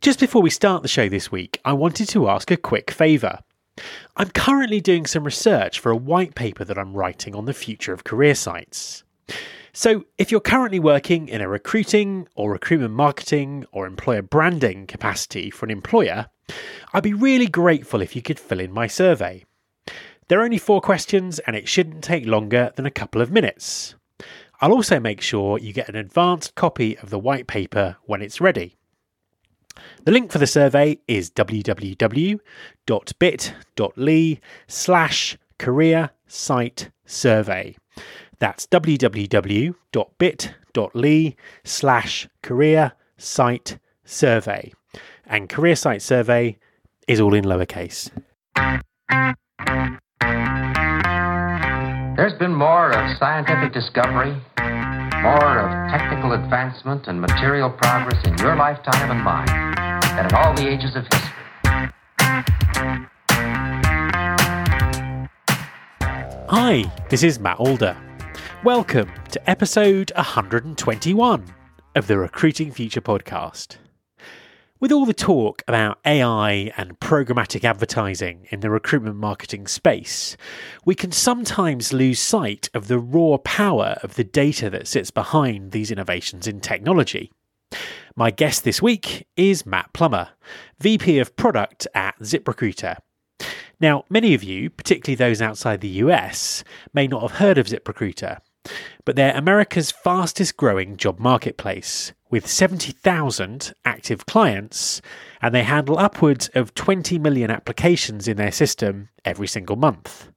Just before we start the show this week, I wanted to ask a quick favour. I'm currently doing some research for a white paper that I'm writing on the future of career sites. So, if you're currently working in a recruiting or recruitment marketing or employer branding capacity for an employer, I'd be really grateful if you could fill in my survey. There are only four questions and it shouldn't take longer than a couple of minutes. I'll also make sure you get an advanced copy of the white paper when it's ready. The link for the survey is www.bit.ly slash career site survey. That's www.bit.ly slash career site survey. And career site survey is all in lowercase. There's been more of scientific discovery, more of technical advancement and material progress in your lifetime and mine in all the ages of history. Hi, this is Matt Alder. Welcome to episode 121 of the Recruiting Future podcast. With all the talk about AI and programmatic advertising in the recruitment marketing space, we can sometimes lose sight of the raw power of the data that sits behind these innovations in technology. My guest this week is Matt Plummer, VP of Product at ZipRecruiter. Now, many of you, particularly those outside the US, may not have heard of ZipRecruiter, but they're America's fastest growing job marketplace with 70,000 active clients, and they handle upwards of 20 million applications in their system every single month.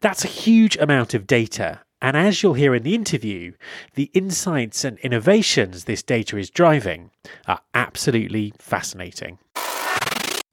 That's a huge amount of data, and as you'll hear in the interview, the insights and innovations this data is driving are absolutely fascinating.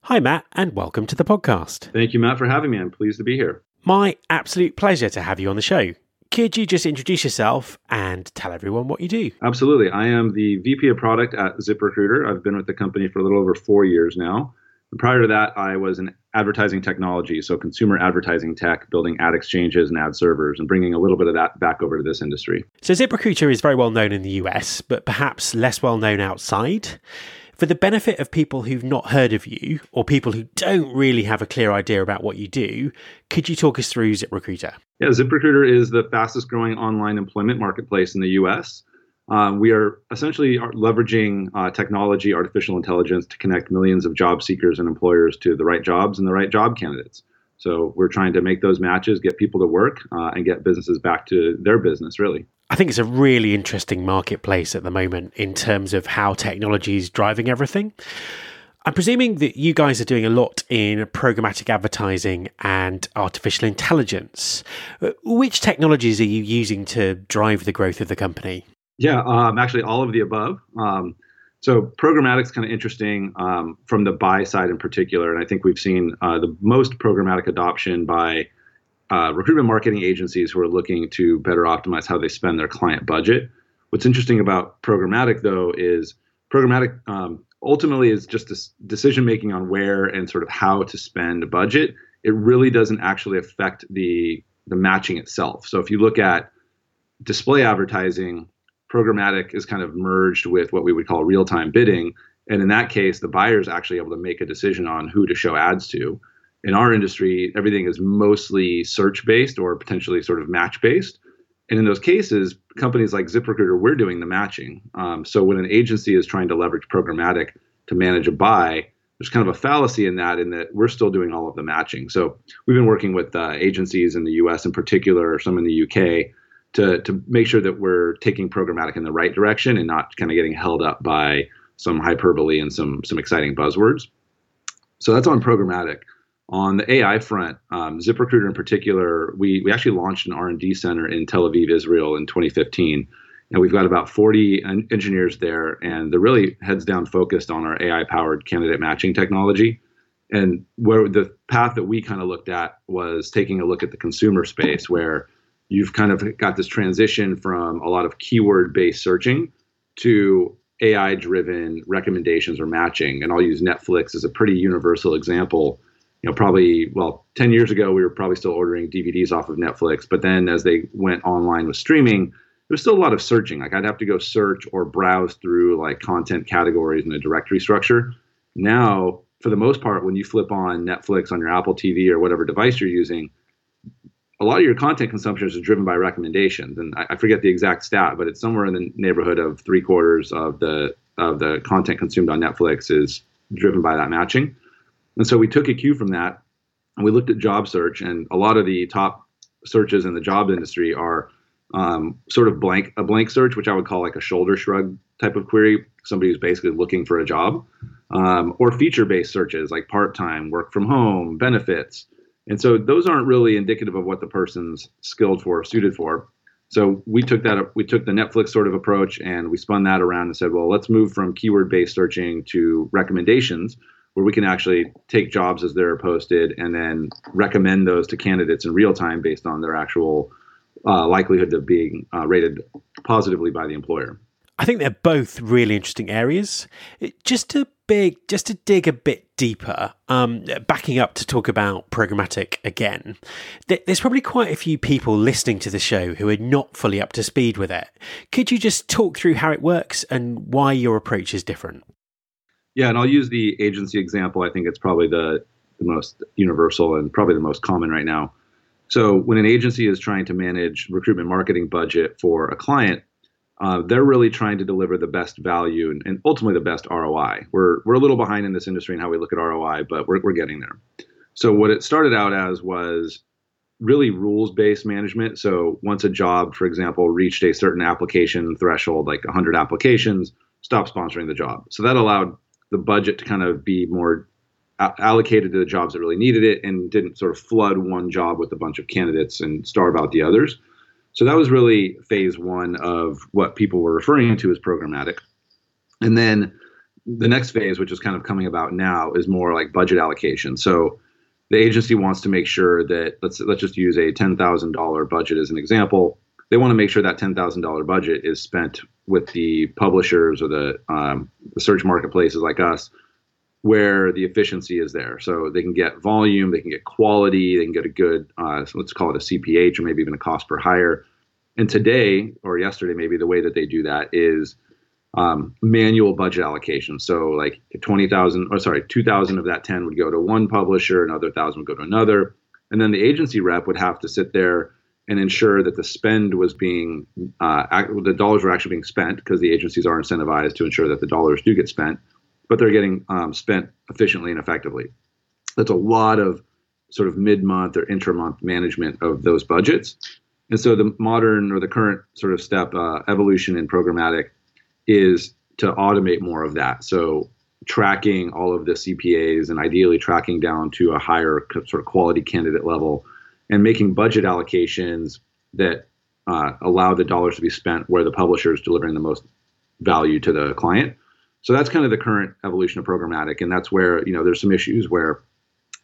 Hi, Matt, and welcome to the podcast. Thank you, Matt, for having me. I'm pleased to be here. My absolute pleasure to have you on the show. Could you just introduce yourself and tell everyone what you do? Absolutely. I am the VP of product at ZipRecruiter. I've been with the company for a little over four years now. And prior to that, I was in advertising technology, so consumer advertising tech, building ad exchanges and ad servers, and bringing a little bit of that back over to this industry. So, ZipRecruiter is very well known in the US, but perhaps less well known outside. For the benefit of people who've not heard of you or people who don't really have a clear idea about what you do, could you talk us through ZipRecruiter? Yeah, ZipRecruiter is the fastest growing online employment marketplace in the US. Um, we are essentially leveraging uh, technology, artificial intelligence to connect millions of job seekers and employers to the right jobs and the right job candidates. So we're trying to make those matches, get people to work, uh, and get businesses back to their business, really. I think it's a really interesting marketplace at the moment in terms of how technology is driving everything. I'm presuming that you guys are doing a lot in programmatic advertising and artificial intelligence. Uh, which technologies are you using to drive the growth of the company? Yeah, um, actually, all of the above. Um, so programmatic is kind of interesting um, from the buy side in particular, and I think we've seen uh, the most programmatic adoption by uh, recruitment marketing agencies who are looking to better optimize how they spend their client budget. What's interesting about programmatic, though, is programmatic um, ultimately is just this decision making on where and sort of how to spend a budget. It really doesn't actually affect the the matching itself. So if you look at display advertising, programmatic is kind of merged with what we would call real time bidding. And in that case, the buyer is actually able to make a decision on who to show ads to in our industry, everything is mostly search based or potentially sort of match based. And in those cases, companies like ZipRecruiter, we're doing the matching. Um, so when an agency is trying to leverage programmatic to manage a buy, there's kind of a fallacy in that, in that we're still doing all of the matching. So we've been working with uh, agencies in the U.S. in particular, some in the U.K. to to make sure that we're taking programmatic in the right direction and not kind of getting held up by some hyperbole and some some exciting buzzwords. So that's on programmatic. On the AI front, um, ZipRecruiter in particular, we, we actually launched an R&D center in Tel Aviv, Israel in 2015. And we've got about 40 en- engineers there, and they're really heads down focused on our AI powered candidate matching technology. And where the path that we kind of looked at was taking a look at the consumer space, where you've kind of got this transition from a lot of keyword based searching to AI driven recommendations or matching. And I'll use Netflix as a pretty universal example you know, probably well, ten years ago we were probably still ordering DVDs off of Netflix, but then as they went online with streaming, there was still a lot of searching. Like I'd have to go search or browse through like content categories in a directory structure. Now, for the most part, when you flip on Netflix on your Apple TV or whatever device you're using, a lot of your content consumption is driven by recommendations. And I, I forget the exact stat, but it's somewhere in the neighborhood of three quarters of the of the content consumed on Netflix is driven by that matching. And so we took a cue from that and we looked at job search and a lot of the top searches in the job industry are um, sort of blank a blank search, which I would call like a shoulder shrug type of query. Somebody who's basically looking for a job, um, or feature based searches like part time, work from home, benefits. And so those aren't really indicative of what the person's skilled for, or suited for. So we took that we took the Netflix sort of approach and we spun that around and said, well, let's move from keyword based searching to recommendations where we can actually take jobs as they're posted and then recommend those to candidates in real time based on their actual uh, likelihood of being uh, rated positively by the employer. I think they're both really interesting areas. Just to big, just to dig a bit deeper, um, backing up to talk about programmatic again, there's probably quite a few people listening to the show who are not fully up to speed with it. Could you just talk through how it works and why your approach is different? Yeah, and I'll use the agency example. I think it's probably the, the most universal and probably the most common right now. So when an agency is trying to manage recruitment marketing budget for a client, uh, they're really trying to deliver the best value and, and, ultimately the best ROI. We're, we're a little behind in this industry in how we look at ROI, but we're, we're getting there. So what it started out as was really rules-based management. So once a job, for example, reached a certain application threshold, like 100 applications, stop sponsoring the job. So that allowed the budget to kind of be more allocated to the jobs that really needed it and didn't sort of flood one job with a bunch of candidates and starve out the others. So that was really phase one of what people were referring to as programmatic. And then the next phase, which is kind of coming about now, is more like budget allocation. So the agency wants to make sure that let's let's just use a ten thousand dollar budget as an example. They want to make sure that ten thousand dollar budget is spent with the publishers or the, um, the search marketplaces like us where the efficiency is there. So they can get volume, they can get quality, they can get a good, uh, let's call it a CPH or maybe even a cost per hire. And today or yesterday, maybe the way that they do that is um, manual budget allocation. So like 20,000 or sorry, 2,000 of that 10 would go to one publisher, another 1,000 would go to another. And then the agency rep would have to sit there and ensure that the spend was being, uh, the dollars were actually being spent because the agencies are incentivized to ensure that the dollars do get spent but they're getting um, spent efficiently and effectively. That's a lot of sort of mid-month or intra-month management of those budgets. And so the modern or the current sort of step uh, evolution in programmatic is to automate more of that. So tracking all of the CPAs and ideally tracking down to a higher sort of quality candidate level and making budget allocations that uh, allow the dollars to be spent where the publisher is delivering the most value to the client. So that's kind of the current evolution of programmatic, and that's where you know there's some issues where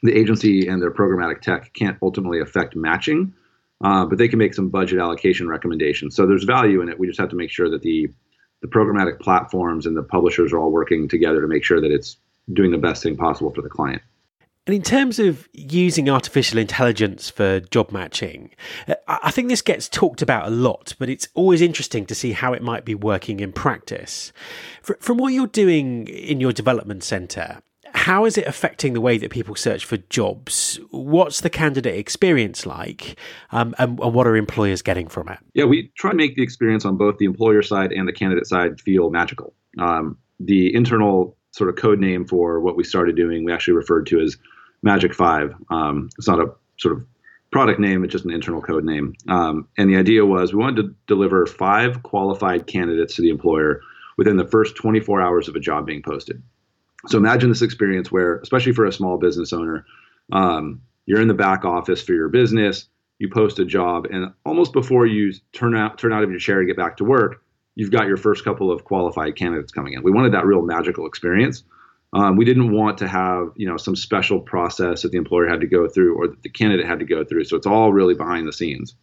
the agency and their programmatic tech can't ultimately affect matching, uh, but they can make some budget allocation recommendations. So there's value in it. We just have to make sure that the the programmatic platforms and the publishers are all working together to make sure that it's doing the best thing possible for the client. And in terms of using artificial intelligence for job matching, uh, I think this gets talked about a lot, but it's always interesting to see how it might be working in practice. From what you're doing in your development centre, how is it affecting the way that people search for jobs? What's the candidate experience like? Um, and, and, what are employers getting from it? Yeah, we try to make the experience on both the employer side and the candidate side feel magical. Um, the internal sort of code name for what we started doing, we actually referred to as Magic Five. Um, it's not a sort of product name; it's just an internal code name. Um, and the idea was we wanted to deliver five qualified candidates to the employer within the first 24 hours of a job being posted. So imagine this experience where, especially for a small business owner, um, you're in the back office for your business, you post a job, and almost before you turn out turn out of your chair and get back to work, you've got your first couple of qualified candidates coming in. We wanted that real magical experience. Um, we didn't want to have you know some special process that the employer had to go through or that the candidate had to go through. So it's all really behind the scenes.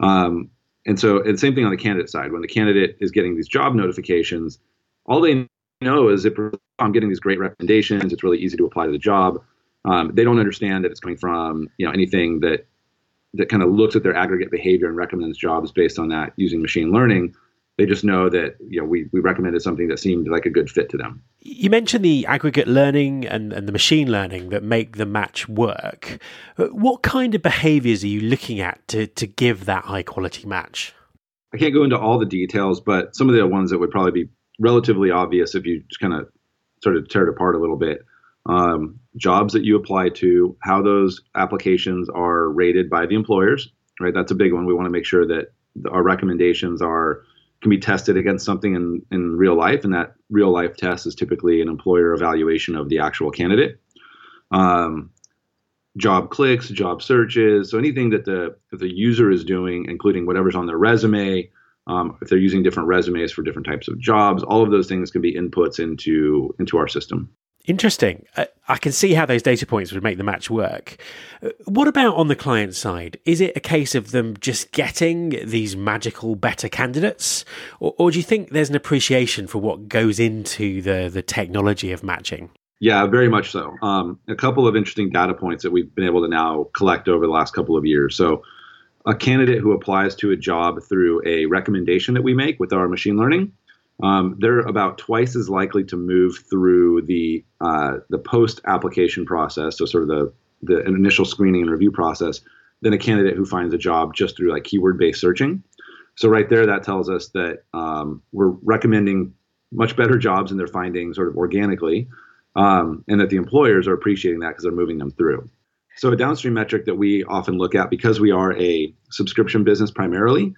Um, and so and same thing on the candidate side. When the candidate is getting these job notifications, all they know is if I'm getting these great recommendations, it's really easy to apply to the job. Um, they don't understand that it's coming from you know anything that that kind of looks at their aggregate behavior and recommends jobs based on that using machine learning. They just know that you know we, we recommended something that seemed like a good fit to them. You mentioned the aggregate learning and, and the machine learning that make the match work. What kind of behaviors are you looking at to, to give that high quality match? I can't go into all the details, but some of the ones that would probably be relatively obvious if you just kind of sort of tear it apart a little bit. Um, jobs that you apply to, how those applications are rated by the employers, right? That's a big one. We want to make sure that our recommendations are can be tested against something in, in real life, and that real life test is typically an employer evaluation of the actual candidate. Um, job clicks, job searches, so anything that the that the user is doing, including whatever's on their resume, um, if they're using different resumes for different types of jobs, all of those things can be inputs into into our system. Interesting. I can see how those data points would make the match work. Uh, what about on the client side? Is it a case of them just getting these magical better candidates? Or, or do you think there's an appreciation for what goes into the, the technology of matching? Yeah, very much so. Um, a couple of interesting data points that we've been able to now collect over the last couple of years. So, a candidate who applies to a job through a recommendation that we make with our machine learning um, they're about twice as likely to move through the uh, the post application process, so sort of the the initial screening and review process, than a candidate who finds a job just through like keyword based searching. So right there, that tells us that um, we're recommending much better jobs and they're finding sort of organically, um, and that the employers are appreciating that because they're moving them through. So a downstream metric that we often look at because we are a subscription business primarily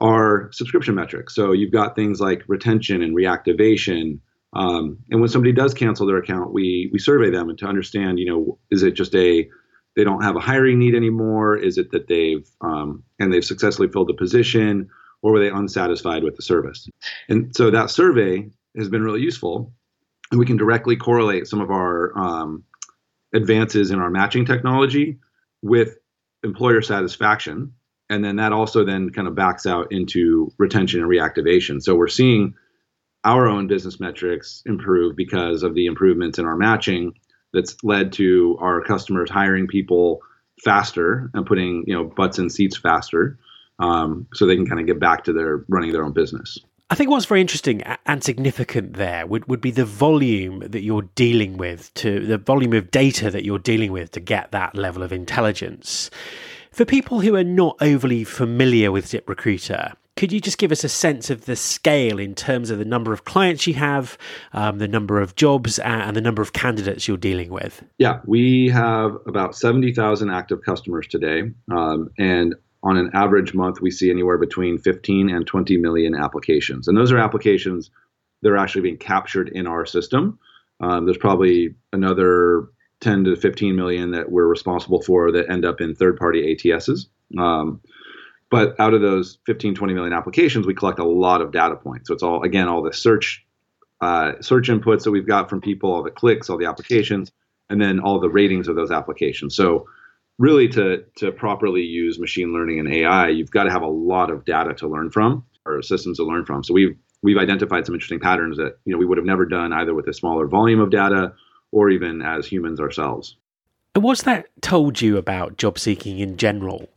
are subscription metrics. So you've got things like retention and reactivation. Um, and when somebody does cancel their account, we we survey them and to understand, you know, is it just a they don't have a hiring need anymore? Is it that they've um, and they've successfully filled the position, or were they unsatisfied with the service? And so that survey has been really useful, and we can directly correlate some of our um, advances in our matching technology with employer satisfaction and then that also then kind of backs out into retention and reactivation. So we're seeing our own business metrics improve because of the improvements in our matching that's led to our customers hiring people faster and putting you know butts in seats faster um, so they can kind of get back to their running their own business I think what's very interesting and significant there would, would be the volume that you're dealing with to the volume of data that you're dealing with to get that level of intelligence. For people who are not overly familiar with ZipRecruiter, could you just give us a sense of the scale in terms of the number of clients you have, um, the number of jobs, and the number of candidates you're dealing with? Yeah, we have about 70,000 active customers today. Um, and on an average month, we see anywhere between 15 and 20 million applications. And those are applications that are actually being captured in our system. Um, there's probably another 10 to 15 million that we're responsible for that end up in third party ATSs. Um, but out of those 15, 20 million applications, we collect a lot of data points. So it's all, again, all the search uh, search inputs that we've got from people, all the clicks, all the applications, and then all the ratings of those applications. So really to, to properly use machine learning and AI, you've got to have a lot of data to learn from or systems to learn from. So we've we've identified some interesting patterns that you know we would have never done either with a smaller volume of data or even as humans ourselves. And what's that told you about job seeking in general?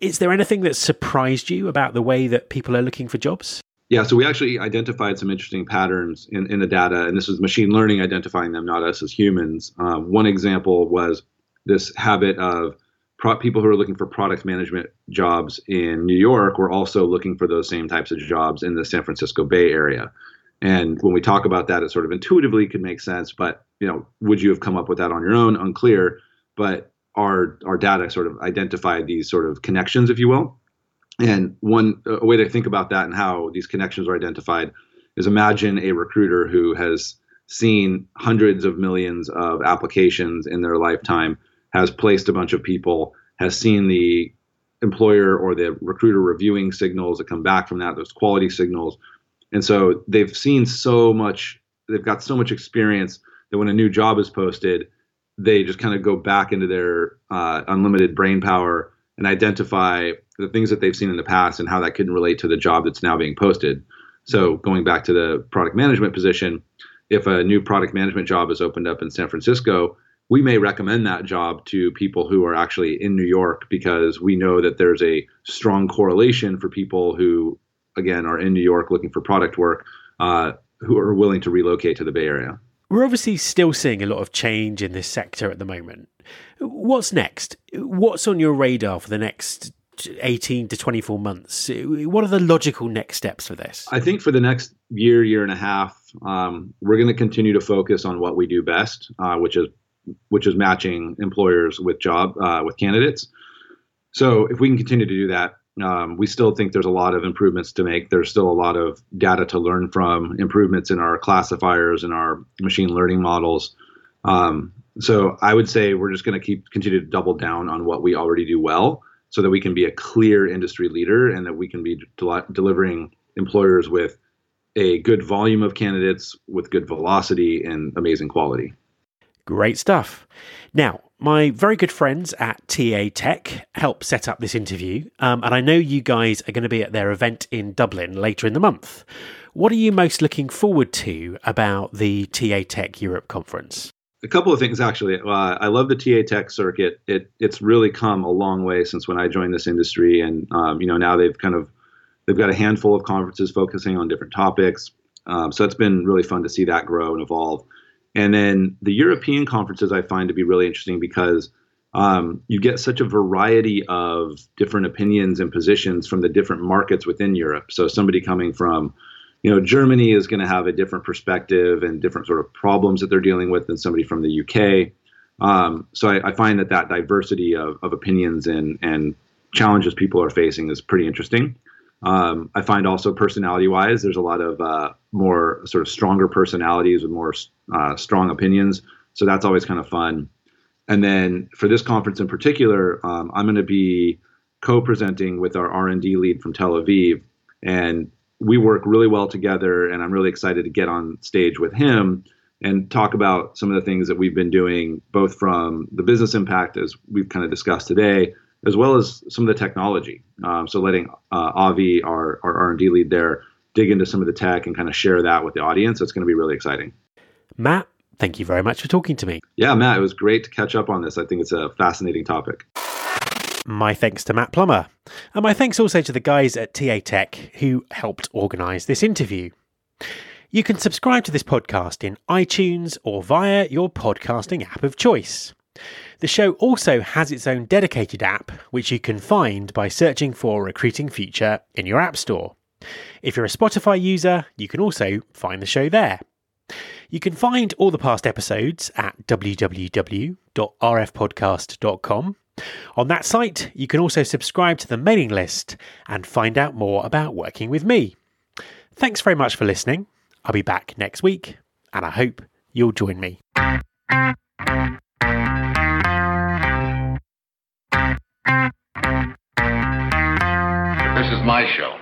Is there anything that surprised you about the way that people are looking for jobs? Yeah, so we actually identified some interesting patterns in, in the data, and this was machine learning identifying them, not us as humans. Uh, one example was this habit of pro- people who are looking for product management jobs in New York were also looking for those same types of jobs in the San Francisco Bay Area. And when we talk about that, it sort of intuitively could make sense, but you know, would you have come up with that on your own? Unclear. But our our data sort of identified these sort of connections, if you will. And one a way to think about that and how these connections are identified is imagine a recruiter who has seen hundreds of millions of applications in their lifetime, has placed a bunch of people, has seen the employer or the recruiter reviewing signals that come back from that, those quality signals. And so they've seen so much, they've got so much experience that when a new job is posted, they just kind of go back into their uh, unlimited brain power and identify the things that they've seen in the past and how that can relate to the job that's now being posted. So going back to the product management position, if a new product management job is opened up in San Francisco, we may recommend that job to people who are actually in New York because we know that there's a strong correlation for people who again are in New York looking for product work uh, who are willing to relocate to the Bay Area. We're obviously still seeing a lot of change in this sector at the moment. What's next? What's on your radar for the next 18 to 24 months? What are the logical next steps for this? I think for the next year, year and a half, um, we're going to continue to focus on what we do best, uh, which is which is matching employers with job uh, with candidates. So if we can continue to do that, um, we still think there's a lot of improvements to make. There's still a lot of data to learn from, improvements in our classifiers and our machine learning models. Um, so I would say we're just going to keep continue to double down on what we already do well, so that we can be a clear industry leader and that we can be del- delivering employers with a good volume of candidates with good velocity and amazing quality. Great stuff. Now, my very good friends at TA Tech helped set up this interview, um, and I know you guys are going to be at their event in Dublin later in the month. What are you most looking forward to about the TA Tech Europe conference? A couple of things, actually. Uh, I love the TA Tech circuit. It it's really come a long way since when I joined this industry, and um, you know now they've kind of they've got a handful of conferences focusing on different topics. Um, so it's been really fun to see that grow and evolve. And then the European conferences I find to be really interesting because um, you get such a variety of different opinions and positions from the different markets within Europe. So somebody coming from, you know, Germany is going to have a different perspective and different sort of problems that they're dealing with than somebody from the UK. Um, so I, I, find that that diversity of, of opinions and and challenges people are facing is pretty interesting. Um, I find also personality wise, there's a lot of uh, more sort of stronger personalities with more uh, strong opinions. So that's always kind of fun. And then for this conference in particular, um, I'm going to be co-presenting with our R&D lead from Tel Aviv, and we work really well together. And I'm really excited to get on stage with him and talk about some of the things that we've been doing, both from the business impact as we've kind of discussed today, as well as some of the technology. Um, so letting uh, Avi, our, our R&D lead there, dig into some of the tech and kind of share that with the audience. It's going to be really exciting. Matt, thank you very much for talking to me. Yeah, Matt, it was great to catch up on this. I think it's a fascinating topic. My thanks to Matt Plummer. And my thanks also to the guys at TA Tech who helped organise this interview. You can subscribe to this podcast in iTunes or via your podcasting app of choice. The show also has its own dedicated app, which you can find by searching for Recruiting Future in your App Store. If you're a Spotify user, you can also find the show there. You can find all the past episodes at www.rfpodcast.com. On that site, you can also subscribe to the mailing list and find out more about working with me. Thanks very much for listening. I'll be back next week, and I hope you'll join me. This is my show.